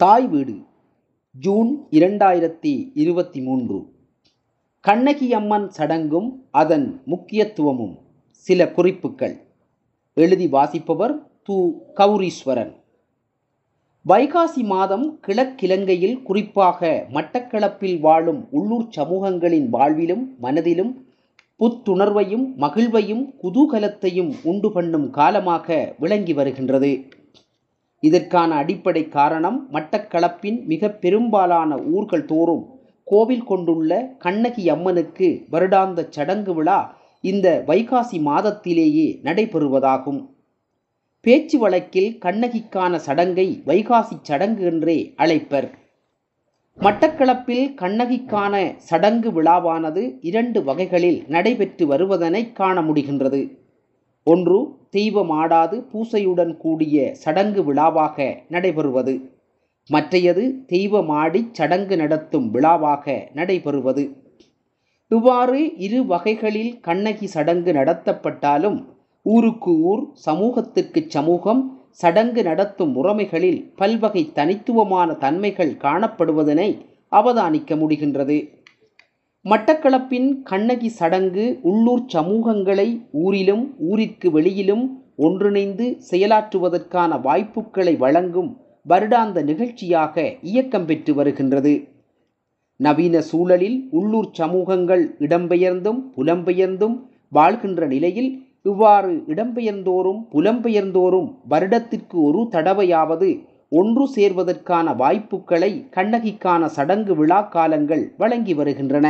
தாய் வீடு ஜூன் இரண்டாயிரத்தி இருபத்தி மூன்று கண்ணகி அம்மன் சடங்கும் அதன் முக்கியத்துவமும் சில குறிப்புகள். எழுதி வாசிப்பவர் து. கௌரீஸ்வரன். வைகாசி மாதம் கிழக்கிலங்கையில் குறிப்பாக மட்டக்களப்பில் வாழும் உள்ளூர் சமூகங்களின் வாழ்விலும் மனதிலும் புத்துணர்வையும் மகிழ்வையும் குதூகலத்தையும் உண்டு பண்ணும் காலமாக விளங்கி வருகின்றது. இதற்கான அடிப்படை காரணம் மட்டக்களப்பின் மிக பெரும்பாலான ஊர்கள் தோறும் கோவில் கொண்டுள்ள கண்ணகி அம்மனுக்கு வருடாந்த சடங்கு விழா இந்த வைகாசி மாதத்திலேயே நடைபெறுவதாகும். பேச்சு வழக்கில் கண்ணகிக்கான சடங்கை வைகாசி சடங்கு என்றே அழைப்பர். மட்டக்களப்பில் கண்ணகிக்கான சடங்கு விழாவானது இரண்டு வகைகளில் நடைபெற்று வருவதனை காண முடிகின்றது. ஒன்று தெய்வமாடாது பூசையுடன் கூடிய சடங்கு விழாவாக நடைபெறுவது. மற்றையது தெய்வமாடி சடங்கு நடத்தும் விழாவாக நடைபெறுவது. இவ்வாறு இரு வகைகளில் கண்ணகி சடங்கு நடத்தப்பட்டாலும் ஊருக்கு ஊர் சமூகத்திற்கு சமூகம் சடங்கு நடத்தும் முறைமைகளில் பல்வகை தனித்துவமான தன்மைகள் காணப்படுவதனை அவதானிக்க முடிகின்றது. மட்டக்களப்பின் கண்ணகி சடங்கு உள்ளூர் சமூகங்களை ஊரிலும் ஊரிற்கு வெளியிலும் ஒன்றிணைந்து செயலாற்றுவதற்கான வாய்ப்புகளை வழங்கும் வருடாந்த நிகழ்ச்சியாக இயக்கம் பெற்று வருகின்றது. நவீன சூழலில் உள்ளூர் சமூகங்கள் இடம்பெயர்ந்தும் புலம்பெயர்ந்தும் வாழ்கின்ற நிலையில் இவ்வாறு இடம்பெயர்ந்தோறும் புலம்பெயர்ந்தோறும் வருடத்திற்கு ஒரு தடவையாவது ஒன்று சேர்வதற்கான வாய்ப்புகளை கண்ணகிக்கான சடங்கு விழா காலங்கள் வழங்கி வருகின்றன.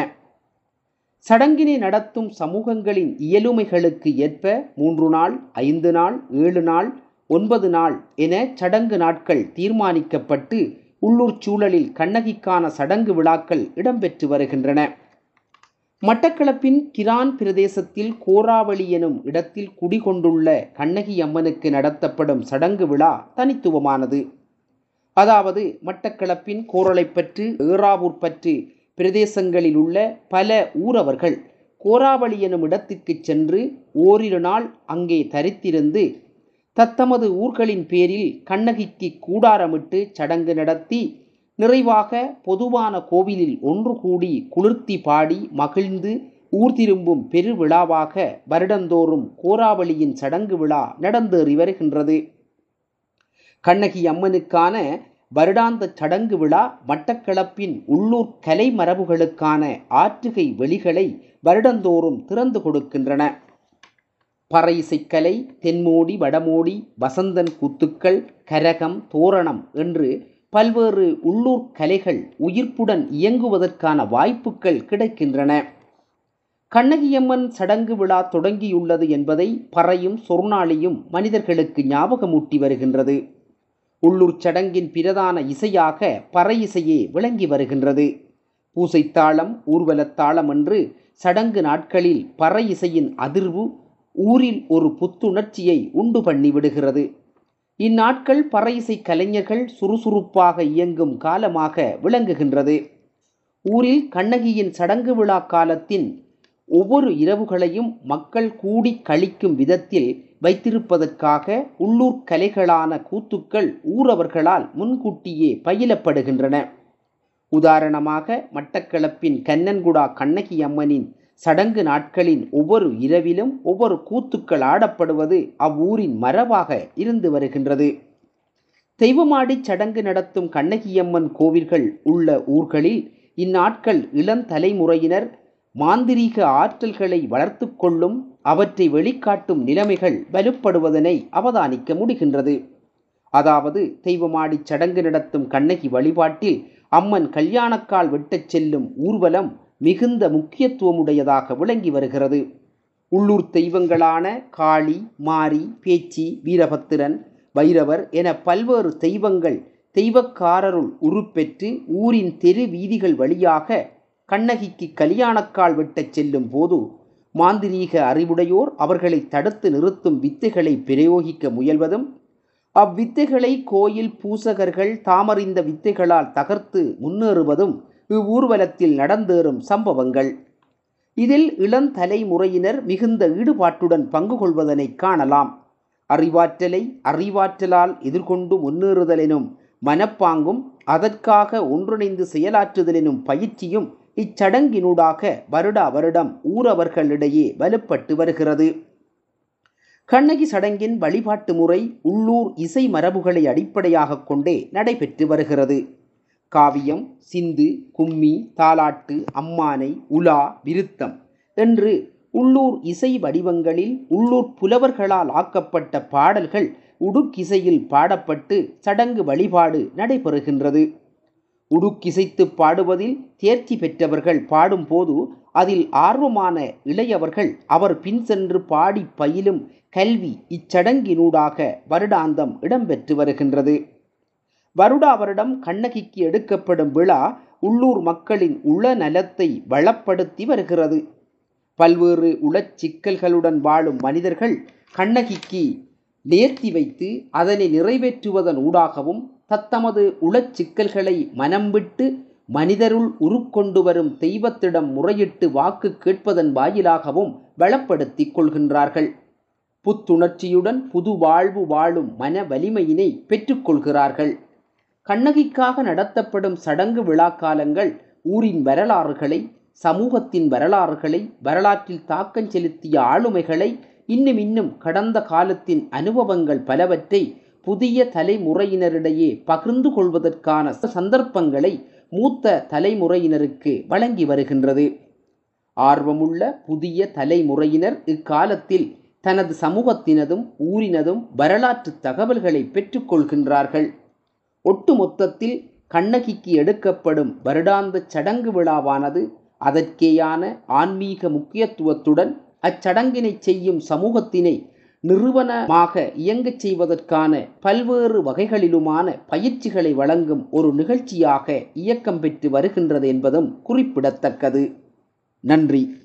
சடங்கினை நடத்தும் சமூகங்களின் இயலுமைகளுக்கு ஏற்ப மூன்று நாள் ஐந்து நாள் ஏழு நாள் ஒன்பது நாள் என சடங்கு நாட்கள் தீர்மானிக்கப்பட்டு உள்ளூர் சூழலில் கண்ணகிக்கான சடங்கு விழாக்கள் இடம்பெற்று வருகின்றன. மட்டக்களப்பின் கிரான் பிரதேசத்தில் கோராவளி எனும் இடத்தில் குடிகொண்டுள்ள கண்ணகி அம்மனுக்கு நடத்தப்படும் சடங்கு விழா தனித்துவமானது. அதாவது மட்டக்களப்பின் கோரளைப்பற்று ஏறாவூர்பற்று பிரதேசங்களில் உள்ள பல ஊரவர்கள் கோராவளி எனும் இடத்துக்கு சென்று ஓரிரு நாள் அங்கே தரித்திருந்து தத்தமது ஊர்களின் பேரில் கண்ணகிக்கு கூடாரமிட்டு சடங்கு நடத்தி நிறைவாக பொதுவான கோவிலில் ஒன்று கூடி குளிர்த்தி பாடி மகிழ்ந்து ஊர் திரும்பும் பெருவிழாவாக வருடந்தோறும் கோராவளியின் சடங்கு விழா நடந்தேறி வருகின்றது. கண்ணகி அம்மனுக்கான வருடாந்த சடங்கு விழா மட்டக்களப்பின் உள்ளூர் கலை மரபுகளுக்கான ஆற்றுகை வெளிகளை வருடந்தோறும் திறந்து கொடுக்கின்றன. பறை இசைக்கலை தென்மோடி வடமோடி வசந்தன் குத்துக்கள் கரகம் தோரணம் என்று பல்வேறு உள்ளூர் கலைகள் உயிர்ப்புடன் இயங்குவதற்கான வாய்ப்புகள் கிடைக்கின்றன. கண்ணகியம்மன் சடங்கு விழா தொடங்கியுள்ளது என்பதை பறையும் சொர்ணாளியும் மனிதர்களுக்கு ஞாபகமூட்டி வருகின்றது. உள்ளூர் சடங்கின் பிரதான இசையாக பறை இசையே விளங்கி வருகின்றது. பூசைத்தாளம் ஊர்வலத்தாளம் என்று சடங்கு நாட்களில் பறை இசையின் அதிர்வு ஊரில் ஒரு புத்துணர்ச்சியை உண்டு பண்ணிவிடுகிறது இந்நாட்கள் பறை இசை கலைஞர்கள் சுறுசுறுப்பாக இயங்கும் காலமாக விளங்குகின்றது. ஊரில் கண்ணகியின் சடங்கு விழா காலத்தின் ஒவ்வொரு இரவுகளையும் மக்கள் கூடி கழிக்கும் விதத்தில் வைத்திருப்பதற்காக உள்ளூர் கலைகளான கூத்துக்கள் ஊரவர்களால் முன்கூட்டியே பயிலப்படுகின்றன. உதாரணமாக மட்டக்களப்பின் கண்ணன்குடா கண்ணகி அம்மனின் சடங்கு நாட்களின் ஒவ்வொரு இரவிலும் ஒவ்வொரு கூத்துக்கள் ஆடப்படுவது அவ்வூரின் மரபாக இருந்து வருகின்றது. தெய்வமாடி சடங்கு நடத்தும் கண்ணகியம்மன் கோவில்கள் உள்ள ஊர்களில் இந்நாட்கள் இளந்தலைமுறையினர் மாந்திரீக ஆற்றல்களை வளர்த்து கொள்ளும் அவற்றை வெளிக்காட்டும் நிலைமைகள் வலுப்படுவதனை அவதானிக்க முடிகின்றது. அதாவது தெய்வமாடி சடங்கு நடத்தும் கண்ணகி வழிபாட்டில் அம்மன் கல்யாணக்கால் வெட்டச் செல்லும் ஊர்வலம் மிகுந்த முக்கியத்துவமுடையதாக விளங்கி வருகிறது. உள்ளூர் தெய்வங்களான காளி மாரி பேச்சி வீரபத்திரன் வைரவர் என பல்வேறு தெய்வங்கள் தெய்வக்காரருள் உருப்பெற்று ஊரின் தெரு வீதிகள் வழியாக கண்ணகிக்கு கலியாணக்கால் வெட்டச் செல்லும் போது மாந்திரீக அறிவுடையோர் அவர்களை தடுத்து நிறுத்தும் வித்தைகளை பிரயோகிக்க முயல்வதும் அவ்வித்தைகளை கோயில் பூசகர்கள் தாமறிந்த வித்தைகளால் தகர்த்து முன்னேறுவதும் இவ்வூர்வலத்தில் நடந்தேறும் சம்பவங்கள். இதில் இளந்தலைமுறையினர் மிகுந்த ஈடுபாட்டுடன் பங்கு கொள்வதனை காணலாம். அறிவாற்றலை அறிவாற்றலால் எதிர்கொண்டு முன்னேறுதலெனும் மனப்பாங்கும் அதற்காக ஒன்றிணைந்து செயலாற்றுதலெனும் பயிற்சியும் இச்சடங்கினூடாக வருடா வருடம் ஊரவர்களிடையே வலுப்பட்டு வருகிறது. கண்ணகி சடங்கின் வழிபாட்டு முறை உள்ளூர் இசை மரபுகளை அடிப்படையாக கொண்டே நடைபெற்று வருகிறது. காவியம் சிந்து கும்மி தாலாட்டு அம்மானை உலா விருத்தம் என்று உள்ளூர் இசை வடிவங்களில் உள்ளூர் புலவர்களால் ஆக்கப்பட்ட பாடல்கள் உடுக்கிசையில் பாடப்பட்டு சடங்கு வழிபாடு நடைபெறுகின்றது. உடுக்கிசைத்து பாடுவதில் தேர்ச்சி பெற்றவர்கள் பாடும்போது அதில் ஆர்வமான இளையவர்கள் அவர் பின் சென்று பாடி பயிலும் கல்வி இச்சடங்கினூடாக வருடாந்தம் இடம்பெற்று வருகின்றது. வருடா வருடம் கண்ணகிக்கு எடுக்கப்படும் விழா உள்ளூர் மக்களின் உள நலத்தை வளப்படுத்தி வருகிறது. பல்வேறு உளச் சிக்கல்களுடன் வாழும் மனிதர்கள் கண்ணகிக்கு நேர்த்தி வைத்து அதனை நிறைவேற்றுவதன் ஊடாகவும் தத்தமது உளச் சிக்கல்களை மனம் விட்டு மனிதருள் உருக்கொண்டு வரும் தெய்வத்திடம் முறையிட்டு வாக்கு கேட்பதன் வாயிலாகவும் வளப்படுத்திக் கொள்கின்றார்கள். புத்துணர்ச்சியுடன் புது வாழ்வு வாழும் மன வலிமையினை பெற்றுக்கொள்கிறார்கள் கண்ணகிக்காக நடத்தப்படும் சடங்கு விழாக்காலங்கள் ஊரின் வரலாறுகளை சமூகத்தின் வரலாறுகளை வரலாற்றில் தாக்கம் செலுத்திய ஆளுமைகளை இன்னும் இன்னும் கடந்த காலத்தின் அனுபவங்கள் பலவற்றை புதிய தலைமுறையினரிடையே பகிர்ந்து கொள்வதற்கான சந்தர்ப்பங்களை மூத்த தலைமுறையினருக்கு வழங்கி வருகின்றது. ஆர்வமுள்ள புதிய தலைமுறையினர் இக்காலத்தில் தனது சமூகத்தினதும் ஊரினதும் வரலாற்று தகவல்களை பெற்றுக்கொள்கின்றார்கள் ஒட்டுமொத்தத்தில் கண்ணகிக்கு எடுக்கப்படும் வருடாந்த சடங்கு விழாவானது அதற்கேயான ஆன்மீக முக்கியத்துவத்துடன் அச்சடங்கினை செய்யும் சமூகத்தினை நிறுவனமாக இயங்கச் செய்வதற்கான பல்வேறு வகைகளிலுமான பயிற்சிகளை வழங்கும் ஒரு நிகழ்ச்சியாக இயக்கம் பெற்று வருகின்றது என்பதும் குறிப்பிடத்தக்கது. நன்றி.